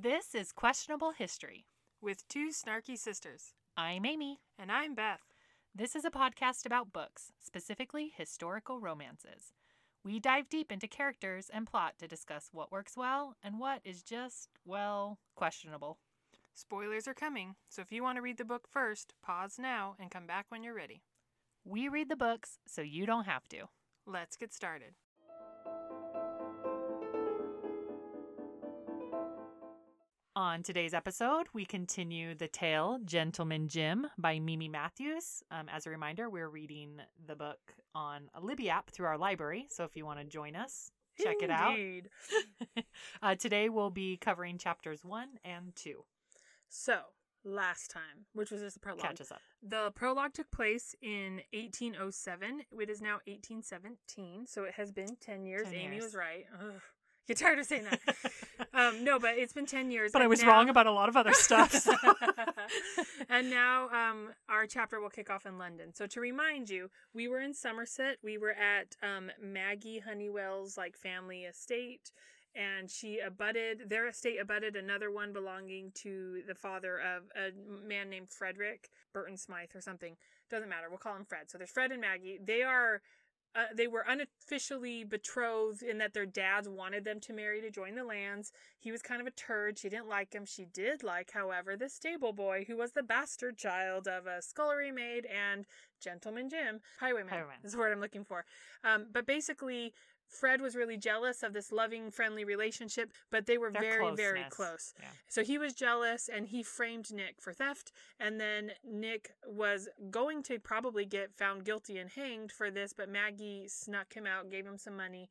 This is Questionable History. with two snarky sisters. I'm Amy. And I'm Beth. This is a podcast about books, specifically historical romances. We dive deep into characters and plot to discuss what works well and what is just, well, questionable. Spoilers are coming, so if you want to read the book first, pause now and come back when you're ready. We read the books so you don't have to. Let's get started. On today's episode, we continue the tale Gentleman Jim by Mimi Matthews. Um, as a reminder, we're reading the book on a Libby app through our library, so if you want to join us, check it out. Indeed. uh, today we'll be covering chapters one and two. So, last time, which was just the prologue. Catch us up. The prologue took place in 1807. It is now 1817, so it has been 10 years. 10 Amy years. was right. Ugh. Get tired of saying that. um, no, but it's been 10 years. but I was now- wrong about a lot of other stuff. so- and now um, our chapter will kick off in London. So to remind you, we were in Somerset. We were at um, Maggie Honeywell's like family estate, and she abutted their estate abutted another one belonging to the father of a man named Frederick Burton Smythe or something. Doesn't matter. We'll call him Fred. So there's Fred and Maggie. They are. Uh, they were unofficially betrothed in that their dads wanted them to marry to join the lands. He was kind of a turd. She didn't like him. She did like, however, the stable boy who was the bastard child of a scullery maid and gentleman Jim. Highwayman, Highwayman. is the word I'm looking for. Um, but basically, Fred was really jealous of this loving, friendly relationship, but they were Their very, very close. Yeah. So he was jealous and he framed Nick for theft. And then Nick was going to probably get found guilty and hanged for this, but Maggie snuck him out, gave him some money.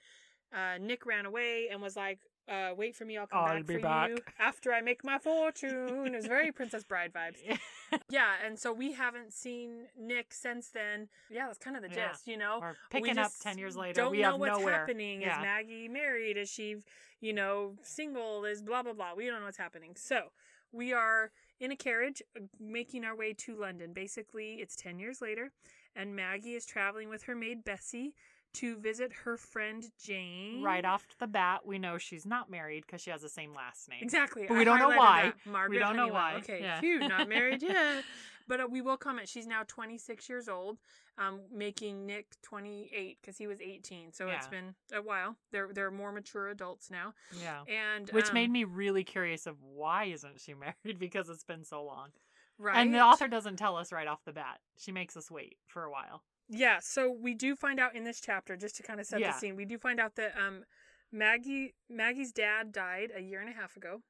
Uh, Nick ran away and was like, uh, wait for me, I'll come I'll back for back. you after I make my fortune. It was very Princess Bride vibes. Yeah, and so we haven't seen Nick since then. Yeah, that's kind of the Yeah. gist, you know? We're We picking up 10 years later. Don't we know have what's nowhere. happening. Yeah. Is Maggie married? Is she, you know, single? Is blah blah blah. We don't know what's happening. So we are in a carriage uh, making our way to London. Basically, it's ten years later, and Maggie is traveling with her maid Bessie to visit her friend Jane. Right off the bat, we know she's not married because she has the same last name. Exactly. But I we don't know why. that. Margaret don't know why. Okay, Yeah. phew, not married yet. But uh, we will comment. She's now 26 years old, um, making Nick 28 because he was 18. So it's been a while. They're they're more mature adults now, Yeah. and Which um, made me really curious of why isn't she married because it's been so long. right. And the author doesn't tell us right off the bat. She makes us wait for a while. Yeah, so we do find out in this chapter, just to kind of set Yeah. the scene, we do find out that um Maggie Maggie's dad died a year and a half ago.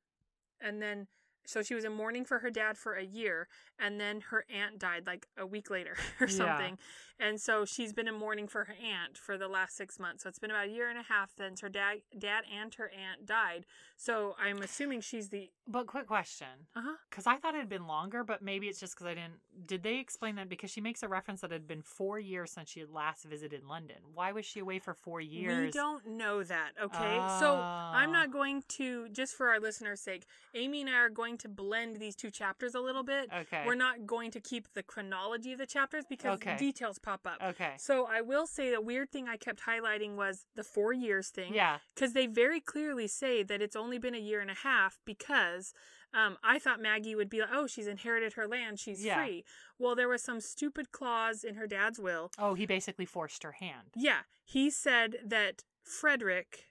And then so she was in mourning for her dad for a year and then her aunt died like a week later or Yeah. something. And so she's been in mourning for her aunt for the last 6 months. So it's been about a year and a half since her dad dad and her aunt died. So I'm assuming she's the But quick question. Uh-huh. Because I thought it had been longer, but maybe it's just because I didn't. Did they explain that? Because she makes a reference that it had been four years since she had last visited London. Why was she away for four years? We don't know that, okay? So I'm Oh. not going to, just for our listeners' sake, Amy and I are going to blend these two chapters a little bit. Okay. We're not going to keep the chronology of the chapters because Okay. details pop up. Okay. So I will say the weird thing I kept highlighting was the four years thing. Yeah. Because they very clearly say that it's only been a year and a half because um, I thought Maggie would be like, oh, she's inherited her land, she's Yeah. free. Well, there was some stupid clause in her dad's will Oh, he basically forced her hand. yeah, he said that Frederick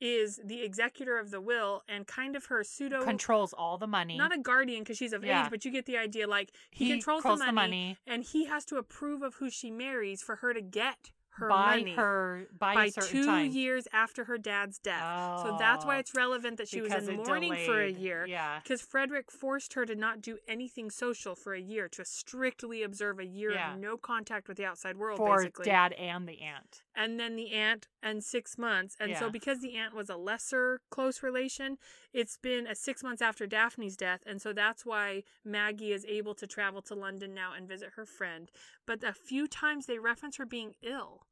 is the executor of the will and kind of her pseudo Controls all the money. not a guardian because she's of Yeah. age, but you get the idea. Like he, he controls, controls the, money, and he has to approve of who she marries for her to get her by money her by, by two time. years after her dad's death. So that's why Oh, it's relevant that she was in mourning for a year. Yeah. Because Frederick forced her to not do anything social for a year, to strictly observe a year Yeah. of no contact with the outside world, For basically dad and the aunt. and then the aunt and six months. And so because the aunt was a lesser close relation, it's been a six months after Daphne's death, and so that's why Maggie is able to travel to London now and visit her friend. But a few times they reference her being ill.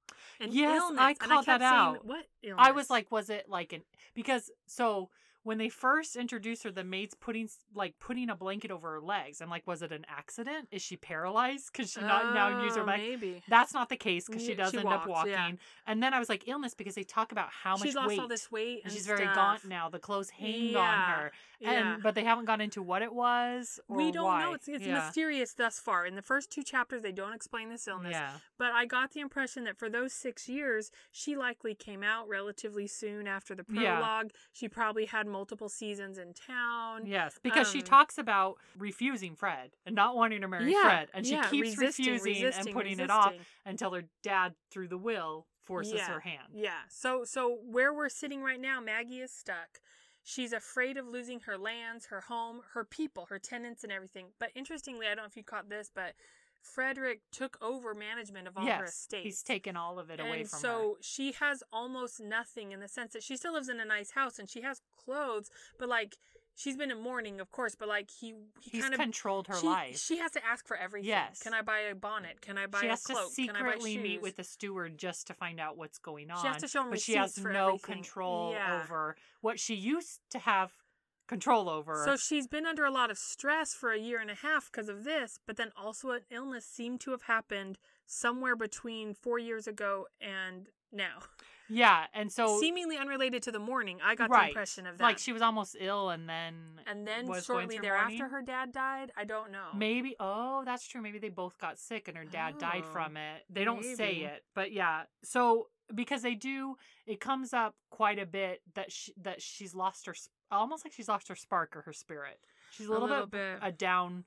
And Yes, illness, I and called kept that saying, out. What illness? I was like, was it like an because so when they first introduced her, the maid's putting like putting a blanket over her legs. I'm like, was it an accident? Is she paralyzed? Because she not now use her Oh, leg? Maybe. That's not the case because she does she end up walking. yeah. And then I was like, illness because they talk about how much She's lost weight. all this weight, and she's very gaunt now. The clothes hang on Yeah, her, Yeah. and but they haven't gone into what it was. Or we don't why. know. It's it's yeah. mysterious thus far. In the first two chapters, they don't explain this illness. Yeah. But I got the impression that for those six years, she likely came out relatively soon after the Yeah. prologue. She probably had multiple seasons in town. Yes, because she Um, talks about refusing Fred and not wanting to marry Yeah, Fred, and she yeah, keeps resisting, refusing resisting, and putting it off until her dad, through the will, forces Yeah, her hand. Yeah. So so where we're sitting right now, Maggie is stuck. She's afraid of losing her lands, her home, her people, her tenants, and everything. But interestingly, I don't know if you caught this, but Frederick took over management of all her yes, estates. he's taken all of it away from her. and so she has almost nothing in the sense that she still lives in a nice house and she has clothes, but like she's been in mourning, of course, but like he her. he He's kind of controlled her she, life. She has to ask for everything. Yes. Can I buy a bonnet? Can I buy she a has cloak? to Can I buy secretly meet with the steward just to find out what's going on. She has to show him but she has no everything. control Yeah. over what she used to have control over. So she's been under a lot of stress for a year and a half because of this, but then also an illness seemed to have happened somewhere between four years ago and now. yeah, and so Seemingly unrelated to the morning. I got right, the impression of that. like she was almost ill, and then and then shortly thereafter, mourning? her dad died. I don't know. Maybe. Oh, that's true. Maybe they both got sick and her dad died Oh, from it. They don't say it, but yeah. So because they do, it comes up quite a bit that she, that she's lost her, almost like she's lost her spark or her spirit. She's a little, little bit, bit. a down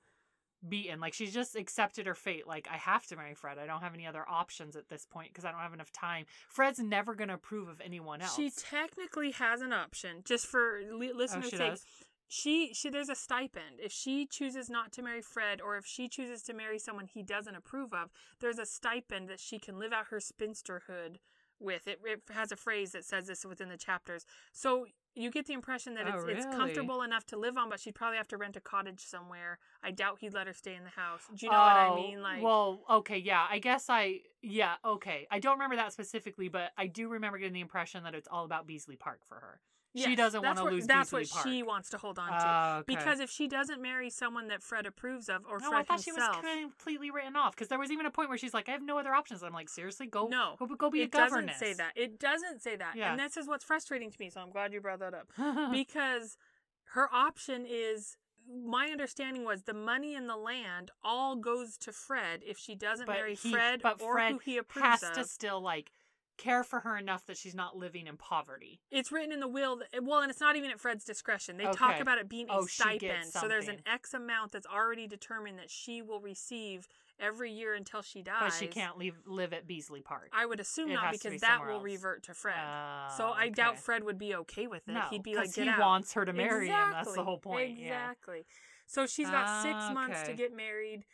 beaten. Like she's just accepted her fate. Like I have to marry Fred. I don't have any other options at this point because I don't have enough time. Fred's never going to approve of anyone else. She technically has an option, just for li- oh, listeners' she sake. does. She, she, there's a stipend. If she chooses not to marry Fred, or if she chooses to marry someone he doesn't approve of, there's a stipend that she can live out her spinsterhood with. It, it has a phrase that says this within the chapters. So you get the impression that Oh, it's, it's comfortable enough to live on, but she'd probably have to rent a cottage somewhere. I doubt he'd let her stay in the house. Do you know what I Oh, mean? Like, well, okay, yeah. I guess I, yeah, okay. I don't remember that specifically, but I do remember getting the impression that it's all about Beasley Park for her. She doesn't want to lose That's what Park. she wants to hold on to. Ah, okay. Because if she doesn't marry someone that Fred approves of, or no, Fred I thought she was completely written off because there was even a point where she's like, "I have no other options." I'm like, "Seriously, go, No, go, go be a governess." doesn't say that. It doesn't say that. Yeah. And this is what's frustrating to me. So I'm glad you brought that up because her option is. My understanding was the money and the land all goes to Fred if she doesn't But marry he- Fred but or Fred who he approves has of. to still like care for her enough that she's not living in poverty. It's written in the will. That, well, and it's not even at Fred's discretion. They talk about it being a Oh, she stipend. So there's an. X amount that's already determined that she will receive every year until she dies. But she can't leave live at Beasley Park. I would assume It not because be that will else. revert to Fred. Ah, so I doubt. Fred would be okay with it. No, He'd be like, "Get he out." wants her to marry him. That's the whole point. Yeah. Exactly. So she's got six Ah, months to get married.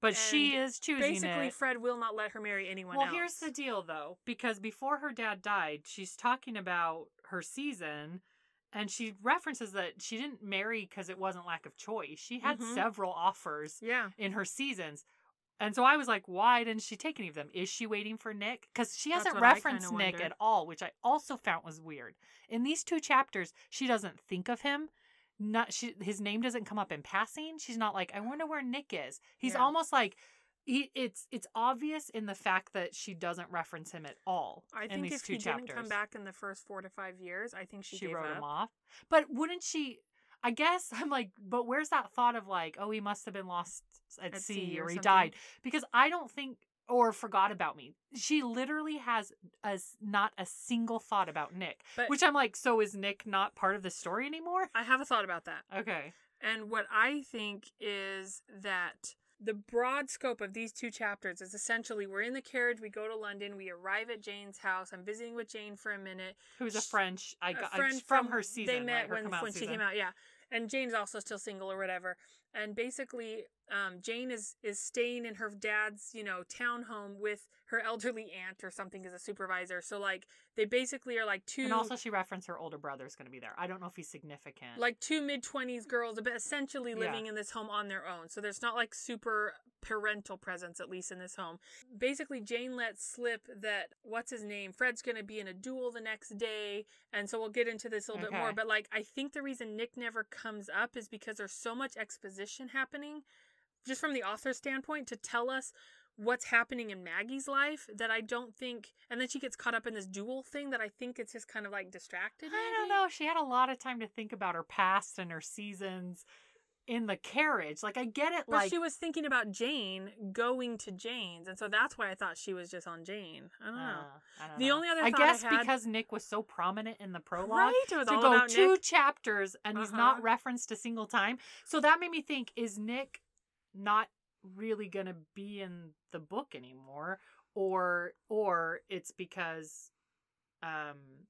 But she is choosing Basically, it. Fred will not let her marry anyone Well, else. here's the deal though, because before her dad died, she's talking about her season and she references that she didn't marry because it wasn't lack of choice. She had Mhm. several offers Yeah. in her seasons. And so I was like, why didn't she take any of them? Is she waiting for Nick? Because she That's hasn't what I referenced Nick wondered. at all, which I also found was weird. In these two chapters, she doesn't think of him. Not she his name doesn't come up in passing. She's not like, I wonder where Nick is. He's Yeah. almost like he it's it's obvious in the fact that she doesn't reference him at all I in think these if two he chapters. didn't come back in the first four to five years, I think she, she wrote up. him off. But wouldn't she I guess I'm like, but where's that thought of like, oh, he must have been lost at, At sea, sea or, or he died? Because I don't think or forgot about me. She literally has as not a single thought about Nick. But which I'm like, so is Nick not part of the story anymore? I have a thought about that. Okay. And what I think is that the broad scope of these two chapters is essentially we're in the carriage, we go to London, we arrive at Jane's house. I'm visiting with Jane for a minute. Who's a French I got I- friend from, her season. They met right? When, when she came out, yeah. And Jane's also still single or whatever. And basically um, Jane is is staying in her dad's you know townhome with her elderly aunt or something as a supervisor. So like they basically are like two And also, she referenced her older brother's going to be there. I don't know if he's significant. like two mid twenties girls, but essentially Yeah. living in this home on their own. So there's not like super parental presence at least in this home. Basically, Jane lets slip that what's his name, Fred's going to be in a duel the next day, and so we'll get into this a little bit more. But like, I think the reason Nick never comes up is because there's so much exposition happening, just from the author's standpoint, to tell us what's happening in Maggie's life that I don't think, and then she gets caught up in this duel thing that I think it's just kind of like distracted. I don't know. She had a lot of time to think about her past and her seasons in the carriage. Like, I get it. But Like, she was thinking about Jane going to Jane's, and so that's why I thought she was just on Jane. I don't know. uh, I don't The know. only other I thought I guess had- because Nick was so prominent in the prologue. right? It was to go two Nick. chapters and he's Uh-huh. not referenced a single time. So that made me think: Is Nick not really gonna be in the book anymore, or or it's because, um,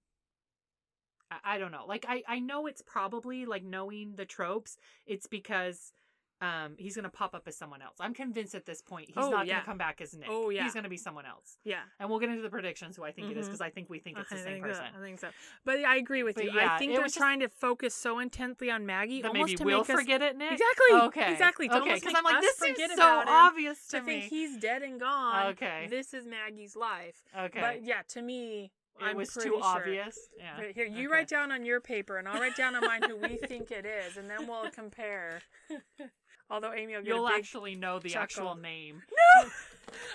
I, I don't know. Like I I know it's probably like knowing the tropes. It's because. Um, he's gonna pop up as someone else. I'm convinced at this point he's Oh, not yeah. gonna come back as Nick. Oh, yeah. he's gonna be someone else. Yeah, And we'll get into the predictions who I think it is because I think we think it's the I same person. So. I think so. But I agree with But you. yeah, I think they're just- trying to focus so intently on Maggie, That almost maybe to we'll make us forget it, Nick. exactly. Okay. exactly. Okay, because I'm like, this seems forget so obvious to, to think me. he's dead and gone. Okay. This is Maggie's life. okay. But yeah, to me, it I'm was too sure. obvious. Yeah. But here, you Okay. write down on your paper, and I'll write down on mine who we think it is, and then we'll compare. Although Amy will get You'll a big actually know the chuckle. actual name. No!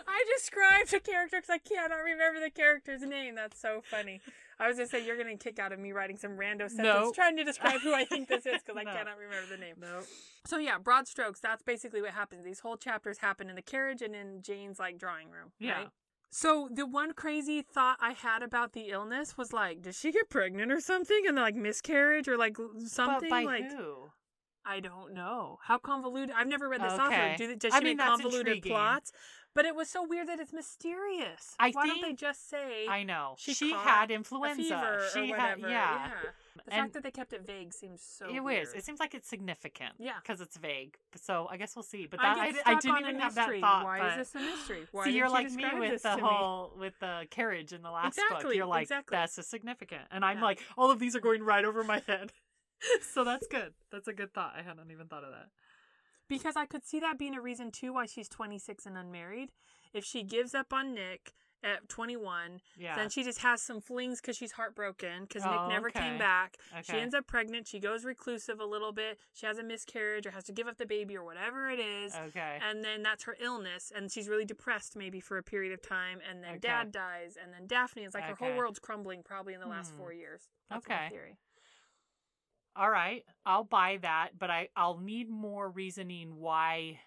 I described a character because I cannot remember the character's name. That's so funny. I was gonna say you're gonna kick out of me writing some random sentence Nope. trying to describe who I think this is because I No. cannot remember the name. No. So yeah, broad strokes. That's basically what happens. These whole chapters happen in the carriage and in Jane's like drawing room. Yeah. Right? So the one crazy thought I had about the illness was like, did she get pregnant or something, and like miscarriage or like something? But by like who? I don't know. How convoluted? I've never read this Okay. author. Do, does she I mean, make convoluted intriguing. plots? But it was so weird that it's mysterious. I Why don't they just say I know. she She, had influenza. she had whatever? yeah. The And- fact that they kept it vague seems so. It weird. is. It seems like it's significant. Yeah. Because it's vague. So I guess we'll see. But I that I, get I, didn't even have that thought. Why but... is this a mystery? Why See, you're you like me with the to me? whole with the carriage in the last book. You're like, exactly. that's a significant, and I'm Yeah. like, all of these are going right over my head. so that's good. That's a good thought. I hadn't even thought of that. Because I could see that being a reason too why she's 26 and unmarried. If she gives up on Nick at 21, Yeah. then she just has some flings because she's heartbroken because Oh, Nick never okay. came back. She ends up pregnant. She goes reclusive a little bit. She has a miscarriage or has to give up the baby or whatever it is. okay. And then that's her illness, and she's really depressed maybe for a period of time. And then Okay. dad dies, and then Daphne is like her whole world's crumbling probably in the last Hmm. four years. That's my Okay. theory. all right, I'll buy that, but I I'll need more reasoning why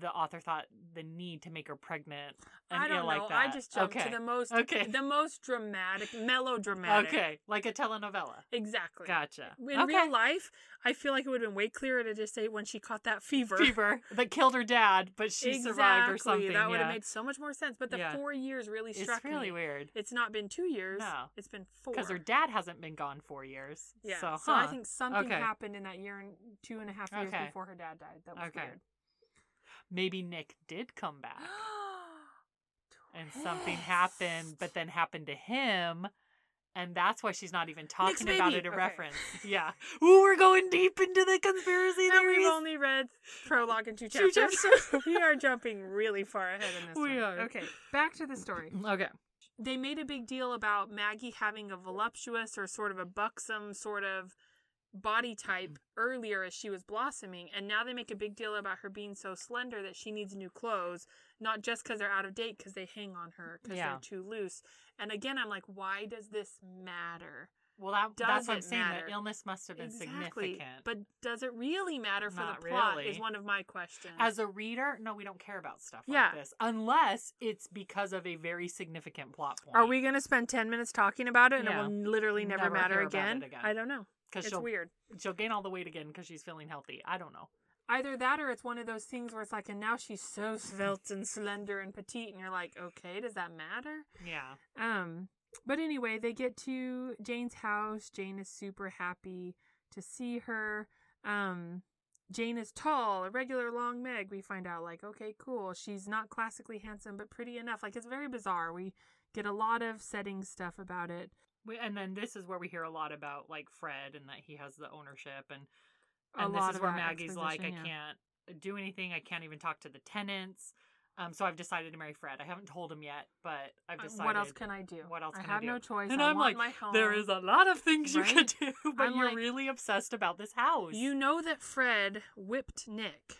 the author thought the need to make her pregnant and I don't know. like that. I just jumped okay. to the most, Okay. the most dramatic, melodramatic. Okay, like a telenovela. Exactly. Gotcha. In okay. real life, I feel like it would have been way clearer to just say when she caught that fever. fever that killed her dad, but she exactly. survived or something. That would have yeah. made so much more sense. But the Yeah. four years really struck It's really me. weird It's not been two years. No. It's been four. because her dad hasn't been gone four years. Yeah. So, So, I think something Okay. happened in that year and two and a half years before her dad died. That was weird. Maybe Nick did come back and something happened, but then happened to him. And that's why she's not even talking about baby. it in Okay. reference. Yeah. Ooh, we're going deep into the conspiracy And we've only read prologue and two Two chapters, so we are jumping really far ahead in this We one. are. Okay, back to the story. Okay. They made a big deal about Maggie having a voluptuous or sort of a buxom sort of body type mm-hmm. earlier as she was blossoming, and now they make a big deal about her being so slender that she needs new clothes, not just because they're out of date, because they hang on her because Yeah. they're too loose. And again, I'm like, why does this matter? Well, that, Does that's what I'm saying. matter? The illness must have been significant. But does it really matter for Not the plot? really. Is one of my questions. As a reader, no, we don't care about stuff Yeah. like this unless it's because of a very significant plot point. Are we going to spend 10 minutes talking about it and Yeah. it will literally never, Never matter again? again. I don't know. Because It's she'll weird. she'll gain all the weight again because she's feeling healthy. I don't know. Either that or it's one of those things where it's like, and now she's so svelte and slender and petite, and you're like, okay, does that matter? Yeah. Um, but anyway, they get to Jane's house. Jane is super happy to see her. Um, Jane is tall, a regular long Meg. We find out like, okay, cool. She's not classically handsome, but pretty enough. Like it's very bizarre. We get a lot of setting stuff about it. We, and then this is where we hear a lot about like Fred and that he has the ownership and A and this lot is where Maggie's like, I yeah. can't do anything. I can't even talk to the tenants. Um, so I've decided to marry Fred. I haven't told him yet, but I've Uh, decided. What else can I do? what else I I have do? no choice. And I I'm want like, my home. There is a lot of things you Right? could do, but I'm you're like- really obsessed about this house. You know that Fred whipped Nick.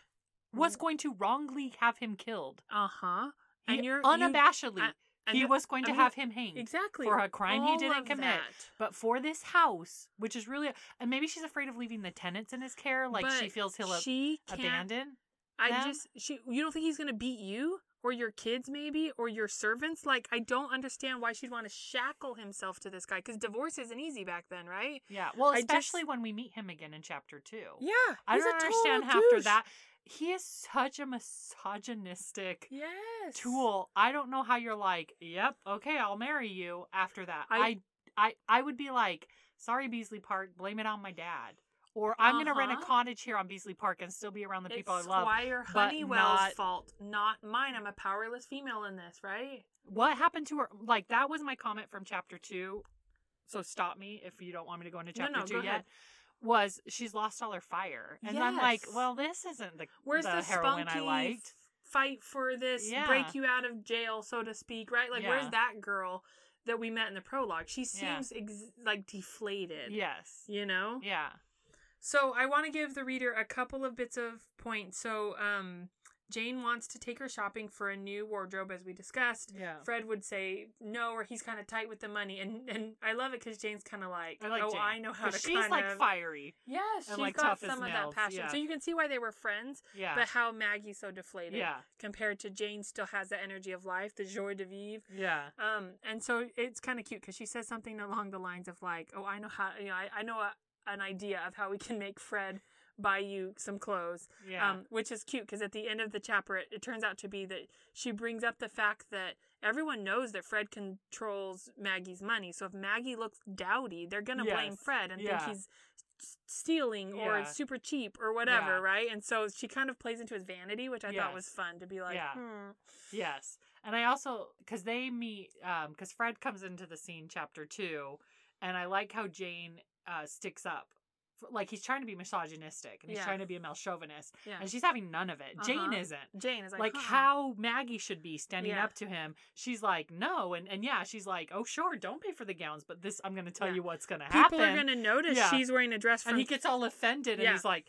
was going to wrongly have him killed. Uh huh. And you're you- unabashedly. I- and he was going I to mean, have him hanged. exactly for a crime he didn't commit. that. But for this house, which is really, and maybe she's afraid of leaving the tenants in his care, like she feels he'll she abandon. I them? just she. You don't think he's gonna beat you or your kids maybe or your servants? Like I don't understand why she'd want to shackle himself to this guy because divorce isn't easy back then, right? Yeah, well, I just- especially when we meet him again in chapter two. Yeah. I don't understand after douche. that. He is such a misogynistic Yes. tool. I don't know how you're like, yep, okay, I'll marry you after that. I I- I I, would be like, sorry, Beasley Park, blame it on my dad. Or I'm gonna rent a Uh-huh. cottage here on Beasley Park and still be around the It's people I love. Squire Honeywell's not- fault, not mine. I'm a powerless female in this, right? What happened to her? Like that was my comment from chapter two. So stop me if you don't want me to go into No, chapter no, two go yet. ahead. Was she's lost all her fire, and I'm like, well, this isn't the Where's the, the, heroine I liked. fight for this Yeah. break you out of jail, so to speak, right? Like, Yeah. where's that girl that we met in the prologue? She Yeah. seems ex- like deflated. Yes. You know? Yeah. So I want to give the reader a couple of bits of points. So um Jane wants to take her shopping for a new wardrobe as we discussed. Yeah. Fred would say no or he's kind of tight with the money and and I love it cuz Jane's kind of like, I like oh Jane, I know how to she's kind like of fiery. Yes, she's like, got some of nails, that passion. yeah. So you can see why they were friends, Yeah. but how Maggie's so deflated yeah. compared to Jane still has the energy of life, the joie de vivre. Yeah. Um, and so it's kind of cute because she says something along the lines of like, "Oh, I know how. You know, I, I know a, an idea of how we can make Fred buy you some clothes." Yeah. Um, which is cute because at the end of the chapter, it, it turns out to be that she brings up the fact that everyone knows that Fred controls Maggie's money. So if Maggie looks dowdy, they're gonna blame Fred and Yeah. think he's stealing or Yeah. super cheap or whatever, Yeah. right? And so she kind of plays into his vanity, which I thought was fun to be like, Yeah. hmm. Yes. And I also because they meet um because Fred comes into the scene chapter two, and I like how Jane uh sticks up. Like he's trying to be misogynistic and he's Yeah. trying to be a male chauvinist, yeah. and she's having none of it. Jane Uh-huh. isn't. Jane is like, Like huh. how Maggie should be standing Yeah. up to him. She's like, no, and and yeah, she's like, oh sure, don't pay for the gowns, but this I'm going to tell you what's going to happen. people are gonna notice she's wearing a dress from and he gets all offended, and he's like.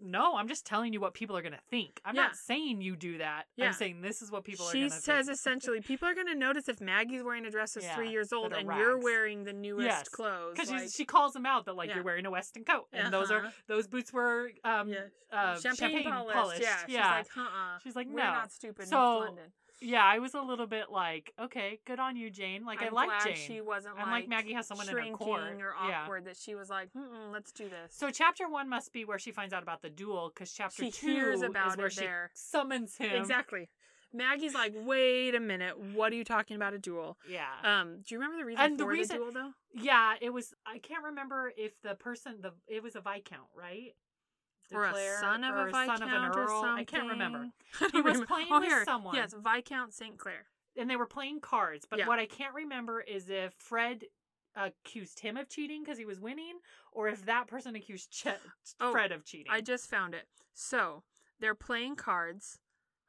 No, I'm just telling you what people are gonna think. I'm Yeah. not saying you do that. Yeah. I'm saying this is what people are she gonna think. She says think. essentially people are going to notice if Maggie's wearing a dress that's Yeah, three years old are and you're wearing the newest Yes, clothes. because like, she calls them out that like you're wearing a Weston coat, and those are Uh-huh. those boots were um uh, champagne, polished. polished. Yeah, she's like, uh-uh. She's like, We're not stupid So, in London. Yeah, I was a little bit like, okay, good on you, Jane. Like i I'm like glad Jane. she wasn't I'm like Maggie has someone in her court. or Yeah. awkward that she was like, let's do this. So chapter one must be where she finds out about the duel, because chapter She two hears is where she there. summons him. exactly. Maggie's like, wait a minute, what are you talking about a duel? Yeah. Um, do you remember the reason And the for reason- the duel though? yeah, it was. I can't remember if the person the it was a viscount, right? Or a son of a viscount son of an earl. something. I can't remember. He was playing oh, with here. someone. Yes, Viscount St. Clair. and they were playing cards. But Yeah. what I can't remember is if Fred accused him of cheating because he was winning, or if that person accused Ch- Oh, Fred of cheating. I just found it. So they're playing cards.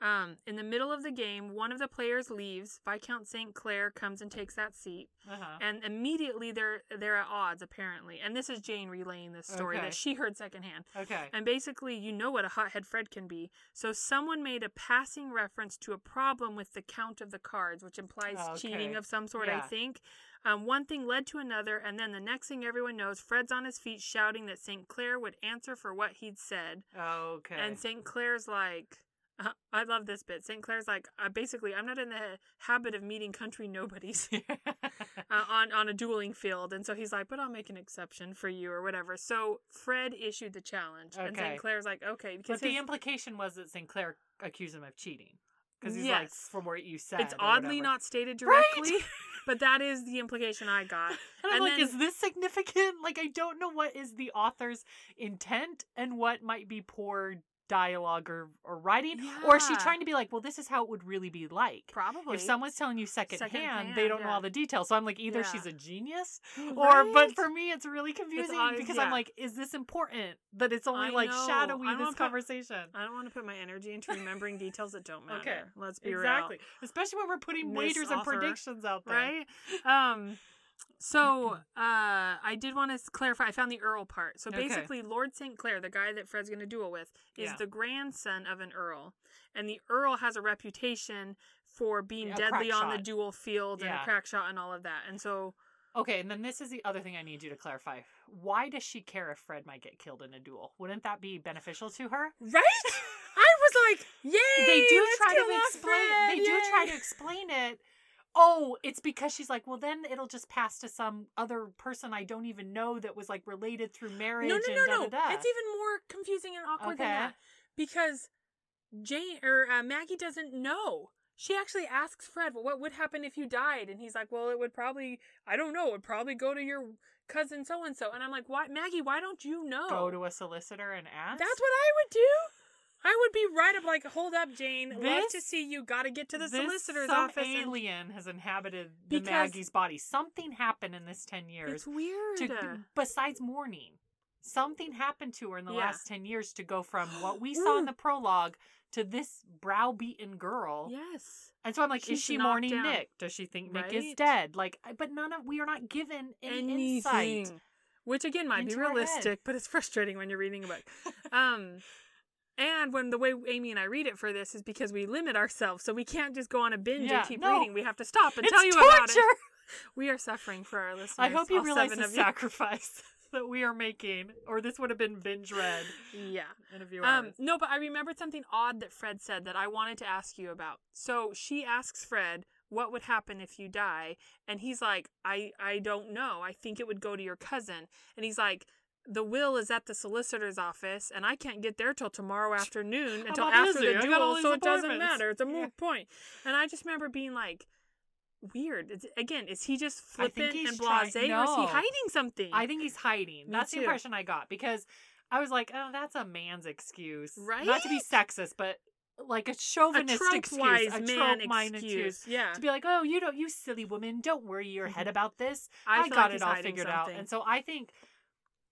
Um, in the middle of the game, one of the players leaves. Viscount St. Clair comes and takes that seat, uh-huh. and immediately they're they're at odds apparently. And this is Jane relaying this story Okay. that she heard secondhand. Okay. And basically, you know what a hothead Fred can be. So someone made a passing reference to a problem with the count of the cards, which implies Oh, cheating of some sort, I think. Um, one thing led to another, and then the next thing everyone knows, Fred's on his feet shouting that St. Clair would answer for what he'd said. Okay. And St. Clair's like, I love this bit. St. Clair's like, uh, basically, I'm not in the habit of meeting country nobodies. uh, on on a dueling field, and so he's like, "But I'll make an exception for you or whatever." So Fred issued the challenge, and St. Clair's like, "Okay," but because the implication was that St. Clair accused him of cheating. Because he's like, from what you said. it's oddly not stated Right? directly, but that is the implication I got. And I'm And like, then- is this significant? Like, I don't know what is the author's intent and what might be poor dialogue or, or writing. Or is she trying to be like, well, this is how it would really be like? Probably. If someone's telling you secondhand, Secondhand, they don't know all the details. So I'm like, either Yeah. she's a genius, or Right? but for me, it's really confusing odd- because I'm like, is this important that it's only I like know. shadowy this wanna put- conversation? I don't want to put my energy into remembering details that don't matter. Okay. Let's be Exactly, especially when we're putting Miss waiters and predictions out there. Right? Um so uh I did want to clarify I found the Earl part. So Okay. basically Lord St. Clair, the guy that Fred's going to duel with, is Yeah. the grandson of an earl. And the earl has a reputation for being deadly on the duel field and Yeah. a crack shot and all of that. And so Okay, and then this is the other thing I need you to clarify. Why does she care if Fred might get killed in a duel? Wouldn't that be beneficial to her? Right? I was like, yay! they do try to explain Fred, they do try to explain it. Oh, it's because she's like, well, then it'll just pass to some other person I don't even know that was like related through marriage No, no, no, no. da da da. It's even more confusing and awkward than that because Jane or uh, Maggie doesn't know. She actually asks Fred, "Well, what would happen if you died?" And he's like, "Well, it would probably, I don't know, it would probably go to your cousin so and so." And I'm like, "Why, Maggie? Why don't you know?" Go to a solicitor and ask. That's what I would do. I would be right up, like, hold up, Jane. Love to see you. Got to get to the This solicitor's office. and- alien has inhabited the Maggie's body. Something happened in this ten years. It's weird. to besides mourning something happened to her in the Yeah. last 10 years to go from what we saw in the prologue to this browbeaten girl yes. and so i'm like is she mourning down. nick does she think nick is dead like but none of we are not given any insight anything. Which again might be into her head. realistic, but it's frustrating when you're reading a book. um, and when the way Amy and I read it for this is because we limit ourselves, so we can't just go on a binge Yeah, and keep no. reading. We have to stop and it's tell you torture about it. We are suffering for our listeners. i hope you realize the sacrifice that we are making or this would have been binge read Yeah. in a few Um, hours no, but I remembered something odd that Fred said that I wanted to ask you about. So she asks Fred, "What would happen if you die?" And he's like, "I I don't know. I think it would go to your cousin." And he's like, "The will is at the solicitor's office, and I can't get there till tomorrow afternoon until after busy. the I got all duel, so it doesn't matter. It's a moot Yeah. point." And I just remember being like. Weird. It's, again, is he just flippant and trying- blasé, or is he hiding something? I think he's hiding. Me That's the impression I got because I was like, oh, that's a man's excuse. Right? Not to be sexist, but like a a chauvinistic excuse, a man trope-minded excuse. Yeah, To be like, oh, you don't, you silly woman, don't worry your head Mhm. about this. I, I, got like it all figured out. And so I think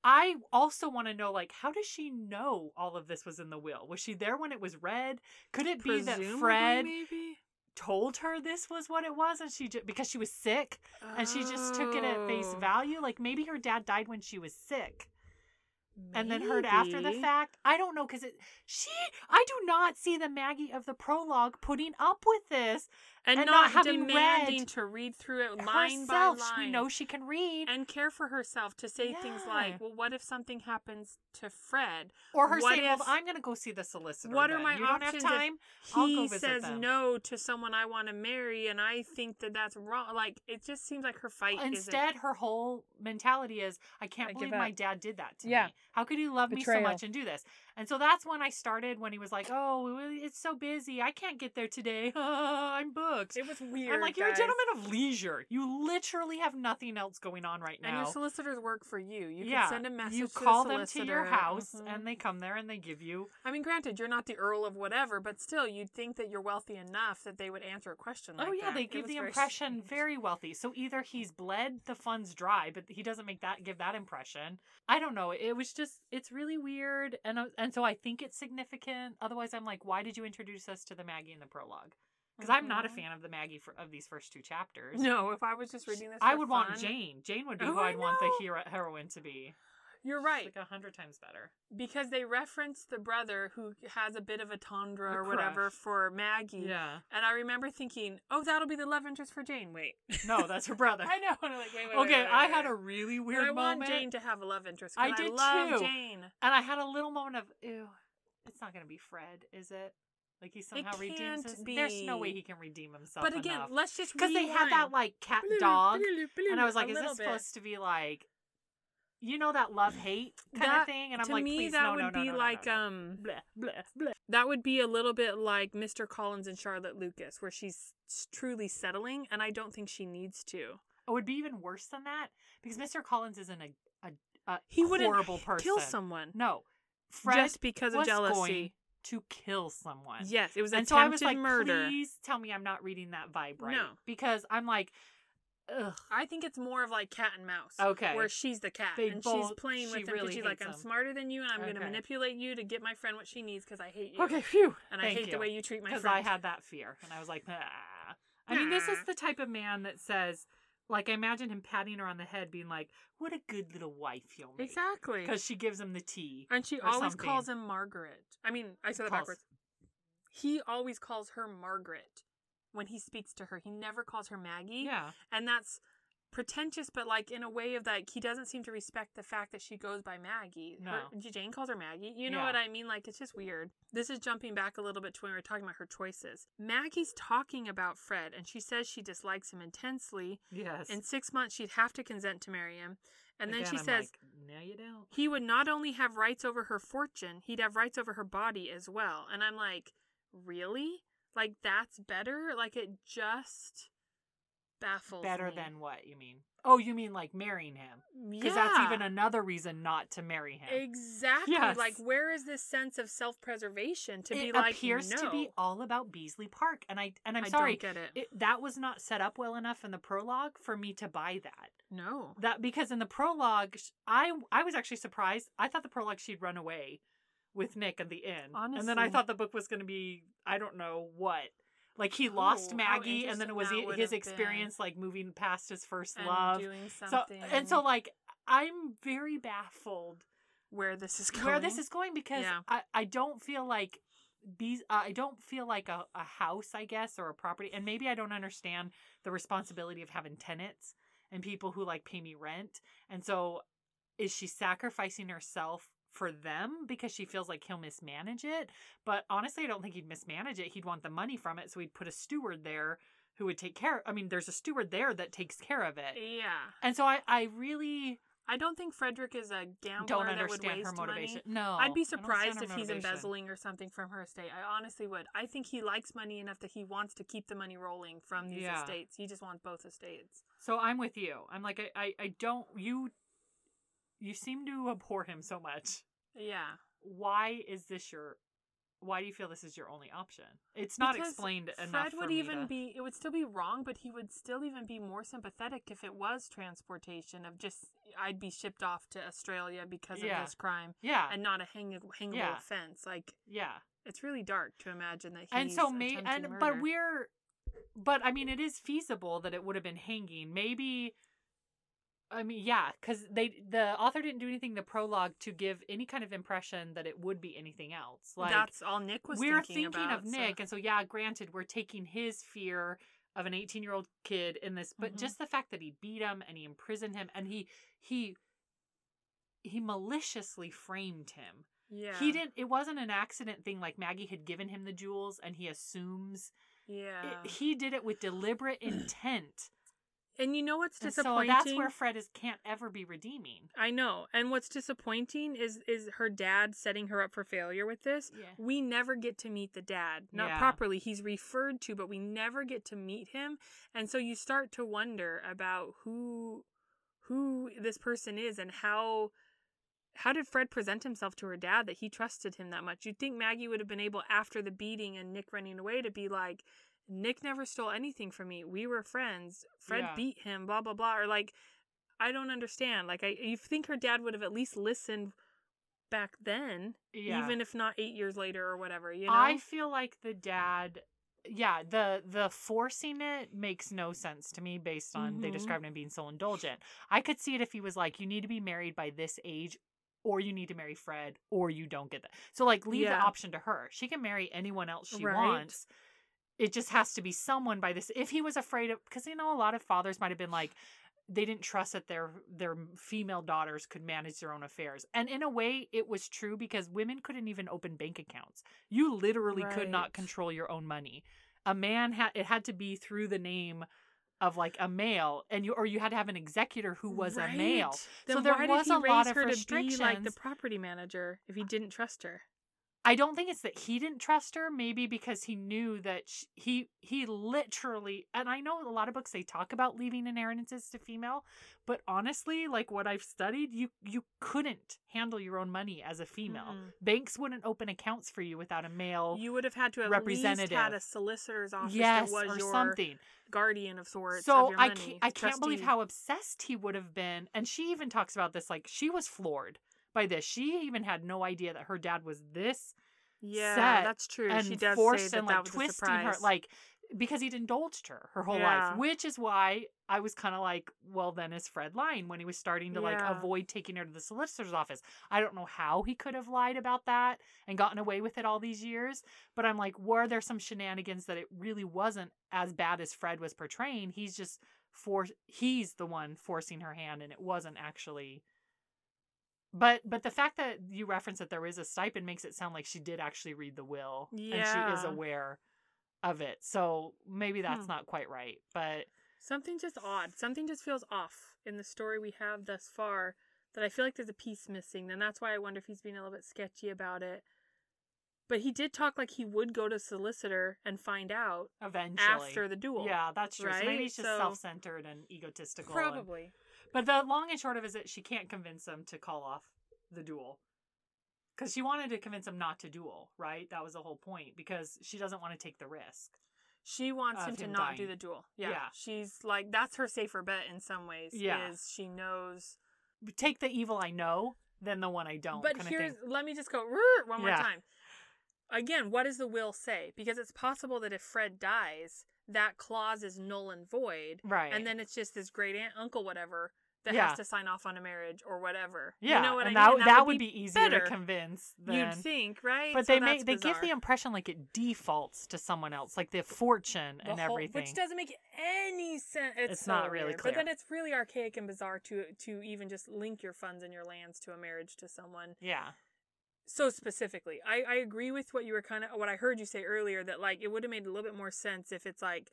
I also want to know, like, how does she know all of this was in the will? Was she there when it was read? Could it be that Fred maybe? told her this was what it was, and she just because she was sick, and she just took it at face Oh, value? Like maybe her dad died when she was sick and then heard after the fact. I don't know because it she I do not see the Maggie of the prologue putting up with this and, and not, not having demanding to read through it line herself. by line. We know she can read, and care for herself to say things like, "Well, what if something happens to Fred? or her what saying, if- "Well, I'm going to go see the solicitor." what are my you don't options have if time. I'll go He says them." no to someone I want to marry, and I think that that's wrong. Like it just seems like her fight Instead, her whole mentality is, "I can't I believe my dad did that to Yeah. me. How could he love me so much and do this?" And so that's when I started. When he was like, "Oh, it's so busy. I can't get there today. I'm booked." Isn't. It was weird. I'm like, you're guys. a gentleman of leisure. You literally have nothing else going on right now. And your solicitors work for you. You yeah, can send a message. you to the call them to your house, Mhm. and they come there and they give you. I mean, granted, you're not the Earl of whatever, but still, you'd think that you're wealthy enough that they would answer a question like oh yeah, that. they It give the very impression strange. very wealthy. So either he's bled the funds dry, but he doesn't make that give that impression. I don't know. It was just it's really weird, and uh, and so I think it's significant. Otherwise, I'm like, why did you introduce us to the Maggie in the prologue? Because I'm not a Mhm. fan of the Maggie for, of these first two chapters. No, if I was just reading this, I would want Jane. Jane would be Oh, who I I'd want the hero heroine to be. You're It's right like a hundred times better. because they reference the brother who has a bit of a tendre A or whatever for Maggie. Yeah. And I remember thinking, oh, that'll be the love interest for Jane. Wait. No, that's her brother. I know. And I'm like, wait, wait, okay, wait, wait, I had a really weird I want moment, Jane to have a love interest. I did love too. Jane. and I had a little moment of, ew, it's not gonna be Fred, is it? Like he somehow redeems can't himself. There's no way he can redeem himself. But again, enough. let's just because they had that like cat dog, and I was like, is this bit. supposed to be like? you know that love hate kind That- of thing, and I'm to like, me, please, that no, would no, no, be like um, Bleh, bleh, bleh. that would be a little bit like Mr. Collins and Charlotte Lucas, where she's truly settling, and I don't think she needs to. It would be even worse than that because Mr. Collins isn't a a, a He wouldn't person. kill someone No, Fred just because of jealousy. To kill someone. Yes, it was and attempted so I was like, murder. please tell me I'm not reading that vibe right. No. because I'm like, ugh. I think it's more of like cat and mouse. Okay. Where she's the cat They and both- she's playing she with him really because she's like, I'm him. smarter than you and I'm going to manipulate you to get my friend what she needs because I hate you. Okay, phew. And I hate you. the way you treat my because friend. I had that fear, and I was like, ah. I mean, this is the type of man that says, like, I imagine him patting her on the head, being like, "What a good little wife you'll make," Exactly. because she gives him the tea. And she always something. calls him Margaret. I mean, I said that Calls- backwards. He always calls her Margaret when he speaks to her. He never calls her Maggie. Yeah, And that's pretentious, but like in a way of like he doesn't seem to respect the fact that she goes by Maggie. Her- Jane calls her Maggie. You know Yeah. what I mean? Like it's just weird. This is jumping back a little bit to when we were talking about her choices. Maggie's talking about Fred, and she says she dislikes him intensely. yes. In six months, she'd have to consent to marry him. And then Again, she I'm says like, "No, you don't." he would not only have rights over her fortune, he'd have rights over her body as well. And I'm like, really? Like that's better? Like it just baffles Better me. than what you mean? Oh, you mean like marrying him? Because that's even another reason not to marry him. Exactly. Yes. Like, where is this sense of self-preservation to it be like? appears to be all about Beasley Park, and I and I'm I sorry, don't get it. it, that was not set up well enough in the prologue for me to buy that. No. That because in the prologue, I I was actually surprised. I thought the prologue she'd run away with Nick at the end, and then I thought the book was going to be I don't know what. Like he lost Maggie, and then it was interesting that hi- his have been. experience like moving past his first And love. doing So and so like I'm very baffled where this is going. where this is going because Yeah. I, I don't feel like these uh, I don't feel like a, a house I guess or a property and maybe I don't understand the responsibility of having tenants and people who like pay me rent and so is she sacrificing herself for them because she feels like he'll mismanage it but honestly I don't think he'd mismanage it he'd want the money from it so he'd put a steward there who would take care I mean there's a steward there that takes care of it Yeah. and so I I really I don't think Frederick is a gambler don't that would understand waste her motivation money. no I'd be surprised if her he's embezzling or something from her estate. I honestly would. I think he likes money enough that he wants to keep the money rolling from these Yeah. estates. He just wants both estates. So I'm with you. I'm like I, I, I don't you you seem to abhor him so much. Yeah. Why is this your why do you feel this is your only option? It's not Because explained enough. Fred would me even to- be it would still be wrong, but he would still even be more sympathetic if it was transportation of just I'd be shipped off to Australia because Yeah. of this crime Yeah. and not a hang- hangable Yeah. offense. Like yeah. it's really dark to imagine that he's And so maybe and murder. but we're but I mean it is feasible that it would have been hanging. Maybe I mean, yeah, because they the author didn't do anything in the prologue to give any kind of impression that it would be anything else. Like that's all Nick was we're thinking, thinking about, of so- Nick, and so yeah, granted, we're taking his fear of an 18 year old kid in this, but Mhm. just the fact that he beat him and he imprisoned him and he he he maliciously framed him. Yeah. He didn't. It wasn't an accident thing like Maggie had given him the jewels and he assumes. Yeah. It, he did it with deliberate intent. And you know what's disappointing? And so that's where Fred is can't ever be redeeming. I know. And what's disappointing is is her dad setting her up for failure with this. Yeah. We never get to meet the dad. Not Yeah. properly. He's referred to, but we never get to meet him. And so you start to wonder about who who this person is and how how did Fred present himself to her dad that he trusted him that much? You'd think Maggie would have been able after the beating and Nick running away to be like Nick never stole anything from me. We were friends. Fred Yeah. beat him, blah blah blah. Or like I don't understand. Like I you think her dad would have at least listened back then, Yeah. even if not eight years later or whatever, you know? I feel like the dad yeah, the the forcing it makes no sense to me based on they Mhm. described him being so indulgent. I could see it if he was like, You need to be married by this age or you need to marry Fred or you don't get that. So like leave the option to her. She can marry anyone else she Right. wants. It just has to be someone by this if he was afraid of because you know a lot of fathers might have been like they didn't trust that their their female daughters could manage their own affairs. And in a way it was true because women couldn't even open bank accounts. You literally could not control your own money. A man had it had to be through the name of like a male and you or you had to have an executor who was a male. Then so there why was did he a raise lot of her restrictions. to be like the property manager if he didn't trust her? I don't think it's that he didn't trust her. Maybe because he knew that sh he he literally. And I know a lot of books they talk about leaving inheritances to female, but honestly, like what I've studied, you you couldn't handle your own money as a female. Mm-mm. Banks wouldn't open accounts for you without a male. You would have had to have least had a solicitor's office yes, that was or your something. guardian of sorts. So of your I can't, I can't believe how obsessed he would have been. And she even talks about this like she was floored by this. She even had no idea that her dad was this yeah, set that's true. and she does forced say that and that like twisting her like because he'd indulged her her whole Yeah. life which is why i was kind of like well then is fred lying when he was starting to like avoid taking her to the solicitor's office i don't know how he could have lied about that and gotten away with it all these years but i'm like were there some shenanigans that it really wasn't as bad as fred was portraying he's just for he's the one forcing her hand and it wasn't actually but but the fact that you reference that there is a stipend makes it sound like she did actually read the will and she is aware of it. So maybe that's Hmm. not quite right. But Something just odd. Something just feels off in the story we have thus far that I feel like there's a piece missing. And that's why I wonder if he's being a little bit sketchy about it. But he did talk like he would go to solicitor and find out eventually after the duel. Yeah, that's true. So maybe he's just So- self-centered and egotistical. and- Probably. But the long and short of it is that she can't convince him to call off the duel. Because she wanted to convince him not to duel, right? That was the whole point. Because she doesn't want to take the risk. She wants Of him to him not do the duel. Yeah. Yeah. She's like that's her safer bet in some ways. Yeah. Is she knows Take the evil I know, then the one I don't. But here's let me just go one more Yeah. time. Again, what does the will say? Because it's possible that if Fred dies, that clause is null and void, right, and then it's just this great aunt, uncle, whatever, that Yeah. has to sign off on a marriage or whatever. yeah, you know what and I that mean? that, would be, easier better, to convince. Than, You'd think, right? But So they make they give the impression like it defaults to someone else, like the fortune The and whole- everything. which doesn't make any sense. It's, It's so not really weird. But then it's really archaic and bizarre to to even just link your funds and your lands to a marriage to someone. yeah, so specifically i i agree with what you were kind of what i heard you say earlier that like it would have made a little bit more sense if it's like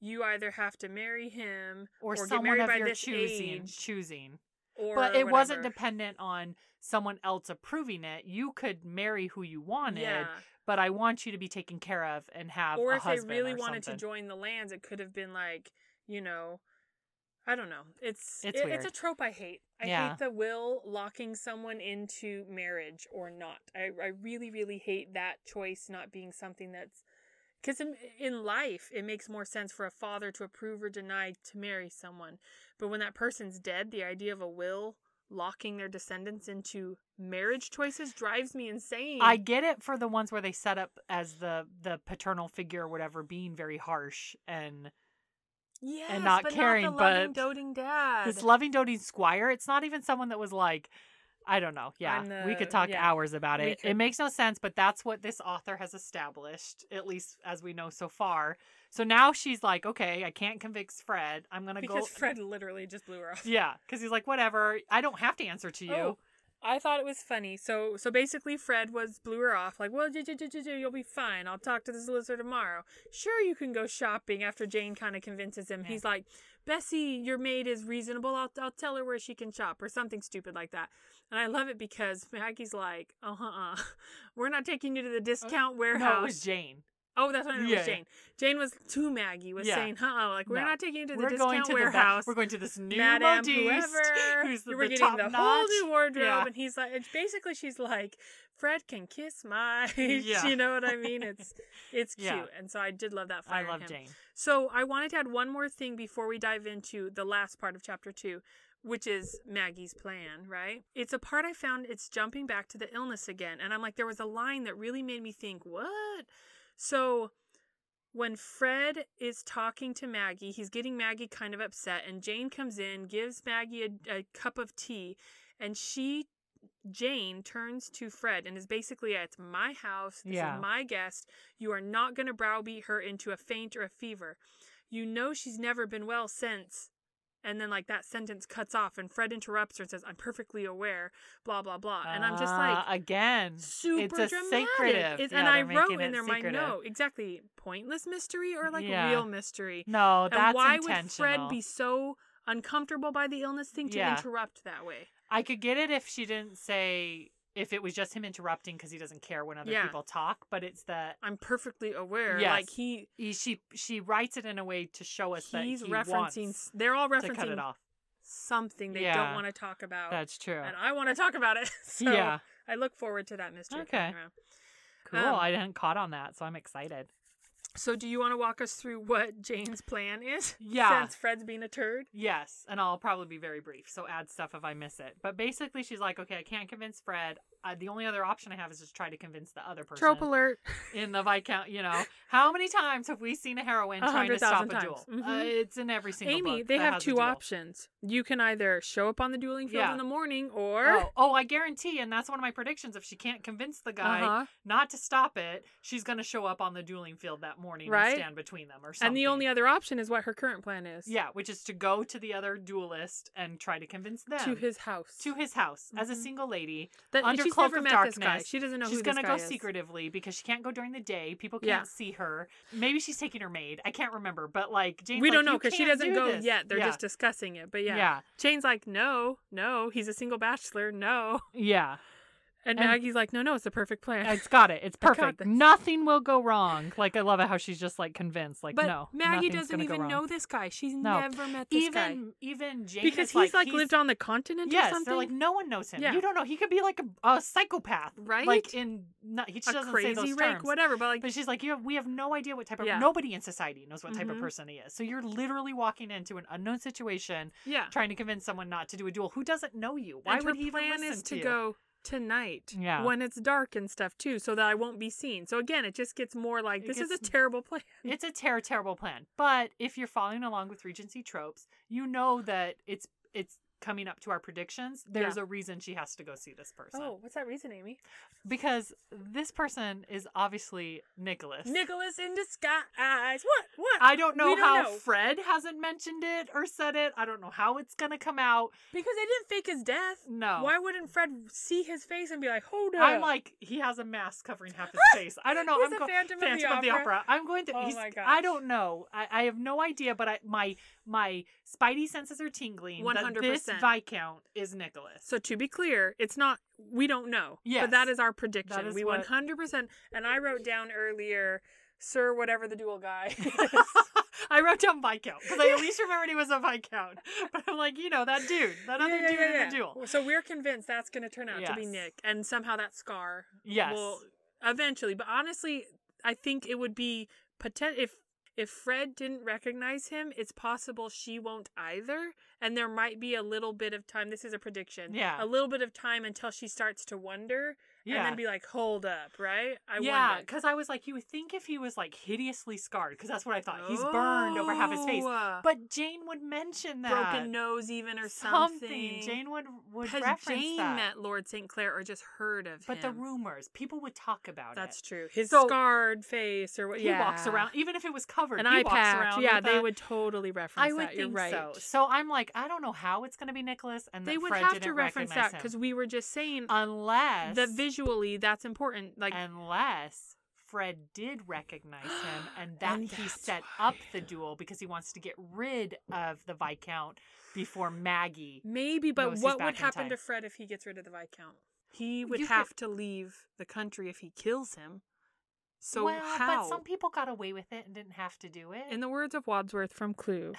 you either have to marry him or, or get someone married of by your this choosing, age, choosing. or But it wasn't dependent on someone else approving it. You could marry who you wanted, yeah but I want you to be taken care of and have a husband. or if they really wanted to join the lands it could have been like you know I don't know. It's It's it- it's a trope I hate. I Yeah. hate the will locking someone into marriage or not. I I really really hate that choice not being something that's because in, in life it makes more sense for a father to approve or deny to marry someone, but when that person's dead, the idea of a will locking their descendants into marriage choices drives me insane. I get it for the ones where they set up as the the paternal figure or whatever being very harsh and yes, not but caring, not the loving, but doting dad. this loving doting squire. It's not even someone that was like, I don't know. Yeah, On we could talk yeah, hours about it. It makes no sense, but that's what this author has established, at least as we know so far. So now she's like, okay, I can't convict Fred. I'm gonna because go. Because Fred literally just blew her off. Yeah, because he's like, whatever. I don't have to answer to oh, you. Oh, I thought it was funny. So so basically, Fred was blew her off. Like, well, j- j- j- j- j- you'll be fine. I'll talk to the solicitor tomorrow. Sure, you can go shopping. After Jane kind of convinces him, Yeah. he's like, Bessie, your maid is reasonable. I'll I'll tell her where she can shop or something stupid like that. And I love it because Maggie's like, uh uh, we're not taking you to the discount warehouse. Uh, No, it was Jane. Oh, that's what I meant. Yeah. was Jane. Jane was to Maggie was Yeah. saying, "Huh, like we're No. not taking you to the We're discount going to warehouse." the we're going to this new Madame modiste, whoever. who's the, we're the getting the whole new wardrobe, and he's like, it's basically, she's like, Fred can kiss my. You know what I mean? It's it's cute, and so I did love that. I Fire in love him. Jane. So I wanted to add one more thing before we dive into the last part of chapter two, which is Maggie's plan, right? It's a part I found it's jumping back to the illness again. And I'm like, there was a line that really made me think, what? So when Fred is talking to Maggie, he's getting Maggie kind of upset, and Jane comes in, gives Maggie a, a cup of tea, and she Jane turns to Fred and is basically, it's my house. This Yeah. is my guest. You are not going to browbeat her into a faint or a fever. You know she's never been well since and then like that sentence cuts off and Fred interrupts her and says, I'm perfectly aware, blah blah blah. And I'm just like Ah, again, super it's a dramatic. secretive. It's- Yeah, and I wrote in there my no, exactly. Pointless mystery or like Yeah. real mystery. No, and that's why would. Fred be so uncomfortable by the illness thing to Yeah. interrupt that way? I could get it if she didn't say if it was just him interrupting because he doesn't care when other Yeah. people talk, but it's that I'm perfectly aware. Yes. Like he he, she she writes it in a way to show us that he's referencing they're all to cut it referencing off. something they Yeah. don't want to talk about. That's true. and I want to talk about it. So yeah, I look forward to that mystery. Okay. cool. um, I hadn't caught on that, so I'm excited. So do you want to walk us through what Jane's plan is? Yeah. Since Fred's being a turd? Yes, and I'll probably be very brief, so add stuff if I miss it. But basically, she's like, okay, I can't convince Fred. Uh, the only other option I have is just try to convince the other person Trope alert. in the Viscount. You know, how many times have we seen a heroine trying to stop a duel? times. Uh, Mhm. it's in every single Amy, they have two options. You can either show up on the dueling field Yeah. in the morning or Oh, oh, I guarantee, and that's one of my predictions. If she can't convince the guy Uh-huh. not to stop it, she's going to show up on the dueling field that morning Right. and stand between them or something. And the only other option is what her current plan is. yeah, which is to go to the other duelist and try to convince them To his house. to his house as a Mhm. single lady. that, under she's cloak never of met this guy. darkness. She doesn't know she's gonna go is. secretively because she can't go during the day. People can't Yeah. see her. Maybe she's taking her maid. I can't remember, but like Jane's we like, don't know because she doesn't do go this." yet. They're yeah. just discussing it. But yeah. yeah, Jane's like, no, no, he's a single bachelor. No. yeah. And, And- Maggie's like, no, no, it's the perfect plan. It's got it. It's perfect. Nothing will go wrong. Like I love it how she's just like convinced. Like but no, Maggie doesn't even know this guy. She's No. never met this guy. even even Jane Because he's like, he's- lived on the continent or something. they're like no one knows him. Yeah. You don't know. He could be like a, a psychopath, Right? Like in not, he just doesn't crazy say those rake, terms. whatever. But like, But she's like, you have, we have no idea what type of Yeah. nobody in society knows what type Mhm. of person he is. So you're literally walking into an unknown situation, yeah. trying to convince someone not to do a duel who doesn't know you. Why and would he even listen is to you? go tonight Yeah. when it's dark and stuff too so that i won't be seen so again it just gets more like It this is a terrible plan It's a ter- terrible plan. But if you're following along with Regency tropes, you know that it's it's coming up to our predictions, there's yeah. a reason she has to go see this person. Oh, what's that reason, Amy? Because this person is obviously Nicholas. Nicholas in disguise. What? What? I don't know don't how know. Fred hasn't mentioned it or said it. I don't know how it's going to come out. Because they didn't fake his death. No. Why wouldn't Fred see his face and be like, hold up? I'm like, he has a mask covering half his face. I don't know. He's I'm a go- Phantom, of, Phantom the, of the opera. I'm going to. Oh my gosh. I don't know. I, I have no idea, but I, my my spidey senses are tingling. 100% percent Viscount is Nicholas. So to be clear, it's not. We don't know. Yes. But that is our prediction. That is we one hundred percent. And I wrote down earlier, Sir, whatever the dual guy. I wrote down Viscount because I at least remembered he was a Viscount. But I'm like, you know, that dude, that other yeah, dude yeah, in the duel. So we're convinced that's going to turn out yes. to be Nick, and somehow that scar yes. will eventually. But honestly, I think it would be potent if if Fred didn't recognize him, it's possible she won't either and there might be a little bit of time. This is a prediction. Yeah. a little bit of time until she starts to wonder, and then be like, "Hold up, right? I yeah, wonder." because I was like, you would think if he was like hideously scarred, because that's what I thought. He's burned over half his face. Oh, But Jane would mention that. broken nose, even or something. Jane would would reference Jane that. met Lord St. Clare or just heard of but him? the rumors, people would talk about That's it. That's true. His So- scarred face or what? He walks around, even if it was covered. An he eye walks patch. around Yeah, they that. would totally reference I would that. Think right. so. So I'm like, I don't know how it's going to be Nicholas, and They would Fred have to reference that because we were just saying unless that visually that's important. Like unless Fred did recognize him and that And he set why. up the duel because he wants to get rid of the Viscount before Maggie. maybe, but what would happen to Fred if he gets rid of the Viscount? He would You could- have to leave the country if he kills him. So well, how? but some people got away with it and didn't have to do it. In the words of Wadsworth from Clue,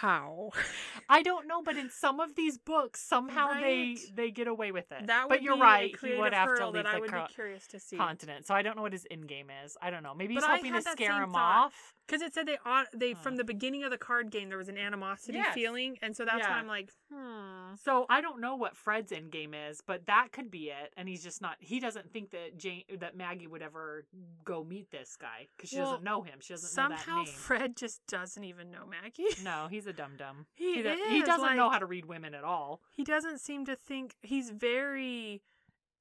how? I don't know, but in some of these books, somehow Right. they they get away with it. That would but you're be a right. He would have to leave that I the would co- be curious to see. continent. So I don't know what his end game is. I don't know. Maybe he's But I hoping to scare him thought. off. Because it said they ought they hmm. from the beginning of the card game there was an animosity Yes. feeling, and so that's why I'm like, hmm. So I don't know what Fred's end game is, but that could be it. And he's just not. He doesn't think that Jane, that Maggie would ever go meet this guy because she Well, doesn't know him. She doesn't Somehow. Fred just doesn't even know Maggie. no, he's a dum dum. He do- is, he doesn't know how to read women at all. He doesn't seem to think he's very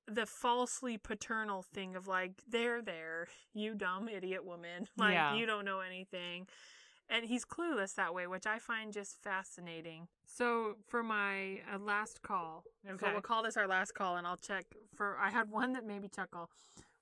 the falsely paternal thing of like, there, there, you dumb idiot woman, like Yeah. you don't know anything. And he's clueless that way, which I find just fascinating. So for my uh, last call, so Okay. we'll call this our last call, and I'll check for. I had one that made me chuckle.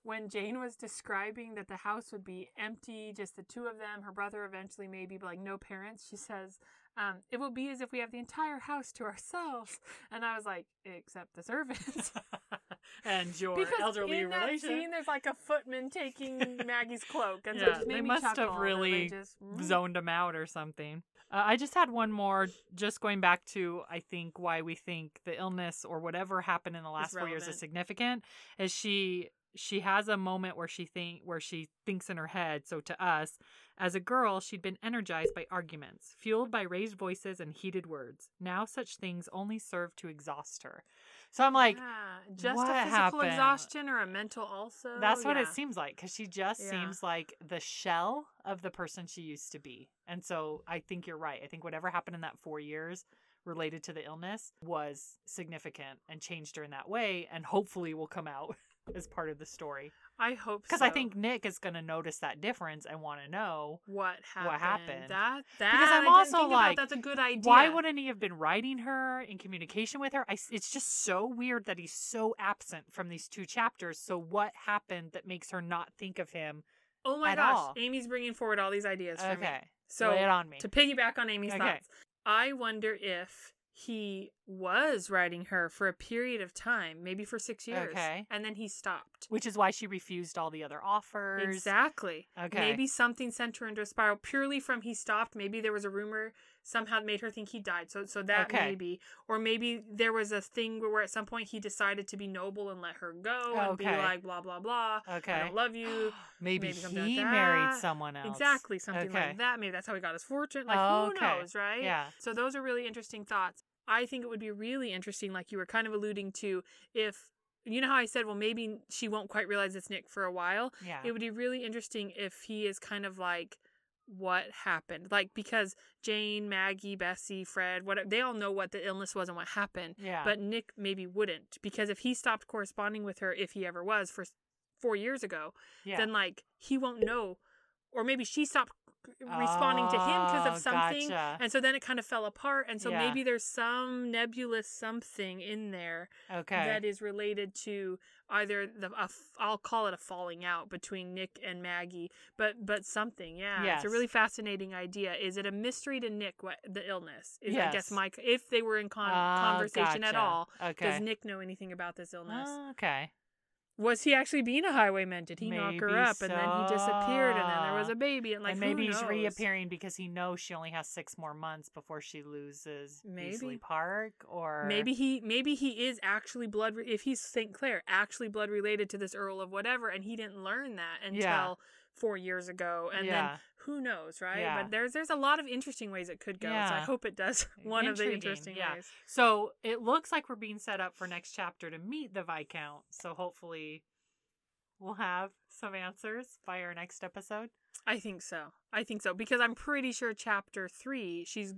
When Jane was describing that the house would be empty, just the two of them, her brother eventually maybe, but like no parents, she says, um, "It will be as if we have the entire house to ourselves." And I was like, "Except the servants." and your because elderly in that relation scene, there's like a footman taking Maggie's cloak, and so Yeah, just made they must have chuckle, and then really just, mm. zoned him out or something. Uh, I just had one more, just going back to I think why we think the illness or whatever happened in the last four years is significant. Is she she has a moment where she think where she thinks in her head. So to us, as a girl, she'd been energized by arguments, fueled by raised voices and heated words. Now such things only serve to exhaust her. So I'm like, Yeah, just what a physical happened? exhaustion or a mental also. That's what it seems like because she just Yeah. seems like the shell of the person she used to be. And so I think you're right. I think whatever happened in that four years related to the illness was significant and changed her in that way and hopefully will come out as part of the story. I hope Because so. I think Nick is going to notice that difference and want to know what happened. happened. That that Because I'm I also like, that's a good idea. why wouldn't he have been writing her in communication with her? I, it's just so weird that he's so absent from these two chapters. So what happened that makes her not think of him? Oh my gosh, all? Amy's bringing forward all these ideas for me. So Lay it on me. to piggyback on Amy's Okay. thoughts, I wonder if he was writing her for a period of time, maybe for six years, Okay. and then he stopped. Which is why she refused all the other offers. Exactly. Okay. Maybe something sent her into a spiral purely from he stopped. Maybe there was a rumor somehow made her think he died. So so that Okay. maybe, or maybe there was a thing where at some point he decided to be noble and let her go and be like blah blah blah. Okay. I don't love you. maybe, maybe something like he married someone else. Exactly, something Okay. like that. Maybe that's how he got his fortune. Like Oh, who okay. knows, right? Yeah. So those are really interesting thoughts. I think it would be really interesting, like you were kind of alluding to, if you know how I said, well, maybe she won't quite realize it's Nick for a while. Yeah. It would be really interesting if he is kind of like what happened, like because Jane, Maggie, Bessie, Fred, what they all know what the illness was and what happened, yeah. but Nick maybe wouldn't because if he stopped corresponding with her, if he ever was, for four years ago, yeah. then like he won't know or maybe she stopped responding to him because Oh, of something gotcha. and so then it kind of fell apart and so Yeah. maybe there's some nebulous something in there okay. that is related to either the I'll call it a falling out between Nick and Maggie but but something yeah it's a really fascinating idea is it a mystery to Nick what the illness is I guess Mike if they were in con- Ah, conversation at all Okay. does Nick know anything about this illness Oh, okay. Was he actually being a highwayman? Did he knock her Maybe up and then he disappeared and then there was a baby and like and maybe he's reappearing because he knows she only has six more months before she loses Beasley Maybe. Park, or Maybe he maybe he is actually blood re- if he's St. Clare actually blood related to this Earl of whatever and he didn't learn that until Yeah. 4 years ago and yeah. then who knows, right? Yeah. But there's there's a lot of interesting ways it could go. So I hope it does one of the interesting yeah. ways. So it looks like we're being set up for next chapter to meet the Viscount. So hopefully we'll have some answers by our next episode. I think so. I think so because I'm pretty sure chapter 3 she's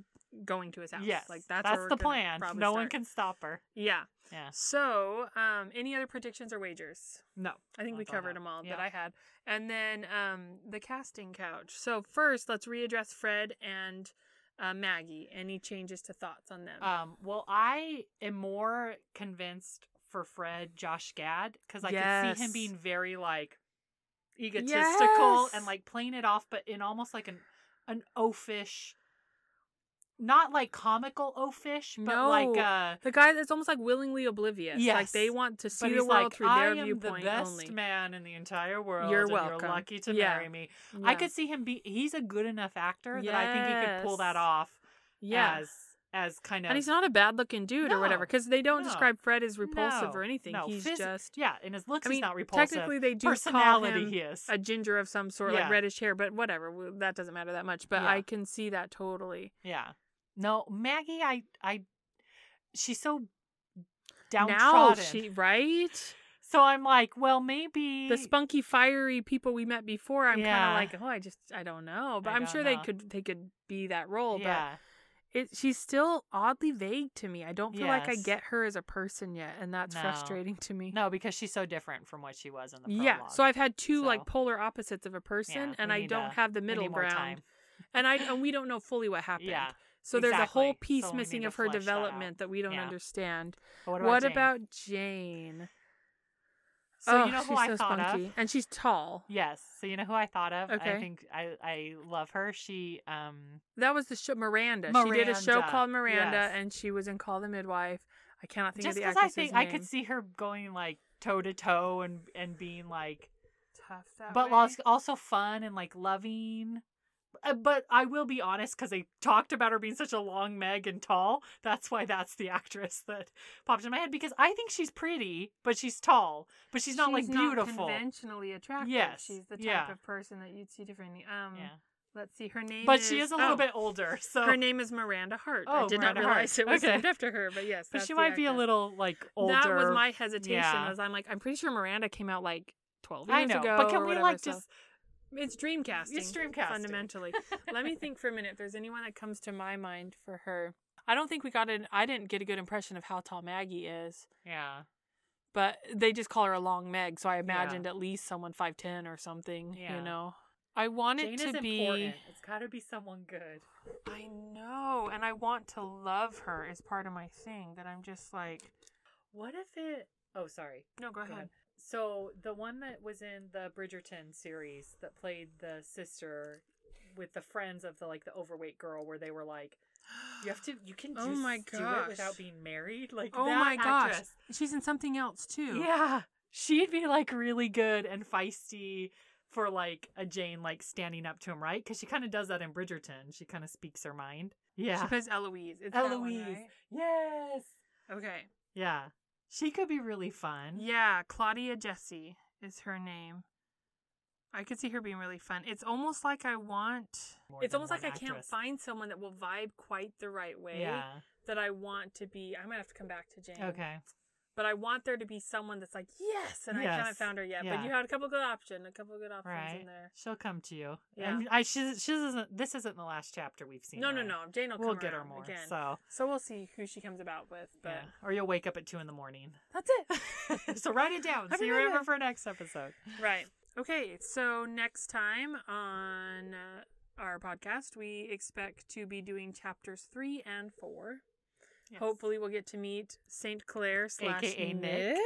going to his house. Yes, like that's, we're the plan. No one can stop her. Yeah. Yeah. So, um, any other predictions or wagers? No. I think we That's covered them all that I had. And then um, the casting couch. So first, let's readdress Fred and uh, Maggie. Any changes to thoughts on them? Um, well, I am more convinced for Fred Josh Gad because I could see him being very like egotistical Yes. and like playing it off, but in almost like an an oafish, not like comical oafish, but like uh. the guy that's almost like willingly oblivious. Like Yes. they want to see the world like, through I their am viewpoint the best only. man in the entire world. You're and welcome. You're lucky to Yeah. marry me. I could see him be. He's a good enough actor that I think he could pull that off. yeah. As as kind of. and he's not a bad looking dude or whatever because they don't No. describe Fred as repulsive No. or anything. No, he's phys- just yeah, in his looks I mean, he's not repulsive. technically they do call Personality him he is. a ginger of some sort, Yeah. like reddish hair, but whatever. That doesn't matter that much. But Yeah. I can see that totally. Yeah. No, Maggie, I, I, she's so Now downtrodden. she right So I'm like, well, maybe the spunky, fiery people we met before. I'm Yeah. kind of like, oh, I just I don't know, but I I'm sure know. they could they could be that role. Yeah. But it she's still oddly vague to me. I don't feel like I get her as a person yet, and that's No. frustrating to me. No, because she's so different from what she was in the prologue. Yeah, so I've had two So- like polar opposites of a person, Yeah, and I don't have the middle ground. and I and we don't know fully what happened. Yeah. So there's a whole piece So missing of her flesh that development that, we don't Yeah. understand. But what What about? Jane? about Jane? So oh, you know who she's I so thought spunky. of? and she's tall. Yes. So you know who I thought of? Okay. I think I I love her. She um That was the show Miranda. She did a show called Miranda, yes. and she was in Call the Midwife. I cannot think just of the because I think name. I could see her going like toe to toe and and being like, tough but way. also fun and like loving. Uh, But I will be honest, because they talked about her being such a long Meg and tall. That's why that's the actress that popped in my head. Because I think she's pretty, but she's tall, but she's not like beautiful. conventionally attractive. Yes, she's the type yeah. of person that you'd see differently. Um, yeah, let's see, her name. but is, she is a little oh, bit older, so Her name is Miranda Hart. Oh, I did Miranda not realize Hart. it was Okay. named after her, but yes, but that's she might be a little like older. That was my hesitation. Yeah. Was I'm like, I'm pretty sure Miranda came out like 12 years I know, ago. but can we whatever, like so- just? It's dreamcasting. It's dreamcasting. fundamentally. Let me think for a minute. If there's anyone that comes to my mind for her, I don't think we got an. I didn't get a good impression of how tall Maggie is, Yeah, but they just call her a long Meg, so I imagined at least someone five ten or something. Yeah. You know, I want Jane it to is be. important. It's got to be someone good. I know, and I want to love her as part of my thing. That I'm just like, What if it? Oh, sorry. no, go Go ahead. ahead. So the one that was in the Bridgerton series that played the sister with the friends of the like the overweight girl, where they were like, you have to, you can oh just Oh my do it without being married. Like, Oh that my gosh, she's in something else too. Yeah, she'd be like really good and feisty for like a Jane like standing up to him, right? Because she kind of does that in Bridgerton. She kind of speaks her mind. Yeah, She plays Eloise. It's that one, Eloise. right? Yes. Okay. Yeah, she could be really fun. Yeah, Claudia Jessie is her name. I could see her being really fun. It's almost like I want. More it's almost like one I can't find someone that will vibe quite the right way. Yeah. That I want to be. I might have to come back to Jane. Okay. But I want there to be someone that's like, yes, and I haven't found her yet. Yeah. But you had a couple good options, a couple good options Right. in there. She'll come to you. Yeah. And I she she isn't this isn't the last chapter we've seen. No, no, her. no. Jane will We'll get her more. again. So So we'll see who she comes about with. But yeah. Or you'll wake up at two in the morning. that's it. so write it down so you remember for next episode. Right. Okay. So next time on uh, our podcast, we expect to be doing chapters three and four. Hopefully, we'll get to meet Saint Clare slash AKA Nick.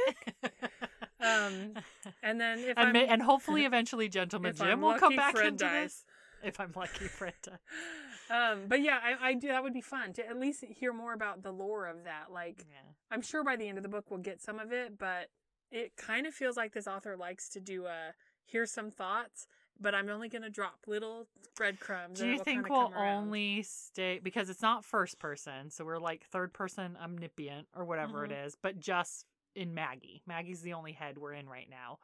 Nick. Um, And then if and, and hopefully eventually Gentleman Jim I'm will come back Fred into dies. this. If I'm lucky, Fred um, but yeah, I, I do. That would be fun to at least hear more about the lore of that. Like, Yeah. I'm sure by the end of the book we'll get some of it, but it kind of feels like this author likes to do a here's some thoughts, but I'm only going to drop little breadcrumbs. Do you think we'll only stay because it's not first person, so we're like third person omniscient or whatever it Mm-hmm. is, but just in Maggie. Maggie's the only head we're in right now.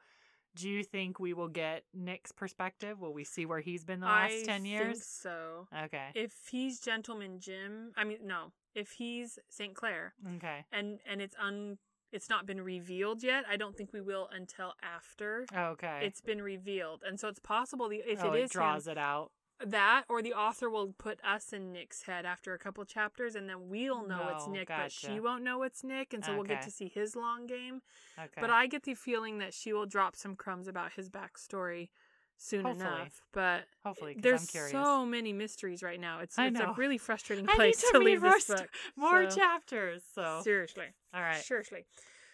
Do you think we will get Nick's perspective? Will we see where he's been the last I ten think years? so. Okay. If he's Gentleman Jim, I mean no. If he's St. Clare okay. and and it's un it's not been revealed yet, I don't think we will until after oh, Okay. it's been revealed. And so it's possible the if oh, it it is draws him, it out. that or the author will put us in Nick's head after a couple chapters and then we'll know it's No, Nick, but she won't know it's Nick and so we'll get to see his long game. Okay. But I get the feeling that she will drop some crumbs about his backstory soon Hopefully. enough. But hopefully there's so many mysteries right now. It's it's a really frustrating place to to read leave more, this book. more so- chapters. So Seriously. all right. Seriously.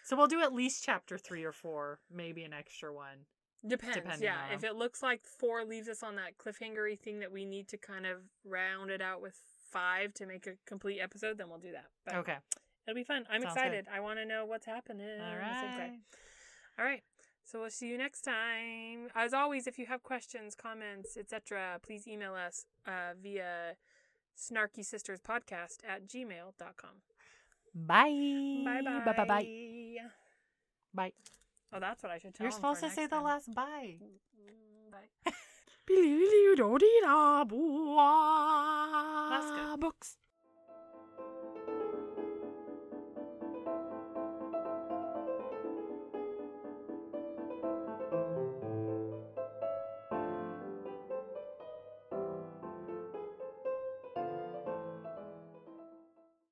So we'll do at least chapter three or four, maybe an extra one. Depends. Depending yeah. on- If it looks like four leaves us on that cliffhangery thing that we need to kind of round it out with five to make a complete episode, then we'll do that. But Okay. It'll be fun. I'm Sounds excited. I want to know what's happening. All I'm so excited. right. All right. So we'll see you next time. As always, if you have questions, comments, etc., please email us uh, via snarky sisters podcast at gmail.com. Bye. Bye bye. Bye bye bye. Bye. Oh, that's what I should tell You're supposed to say next the last bye. Bye. That's good. Books.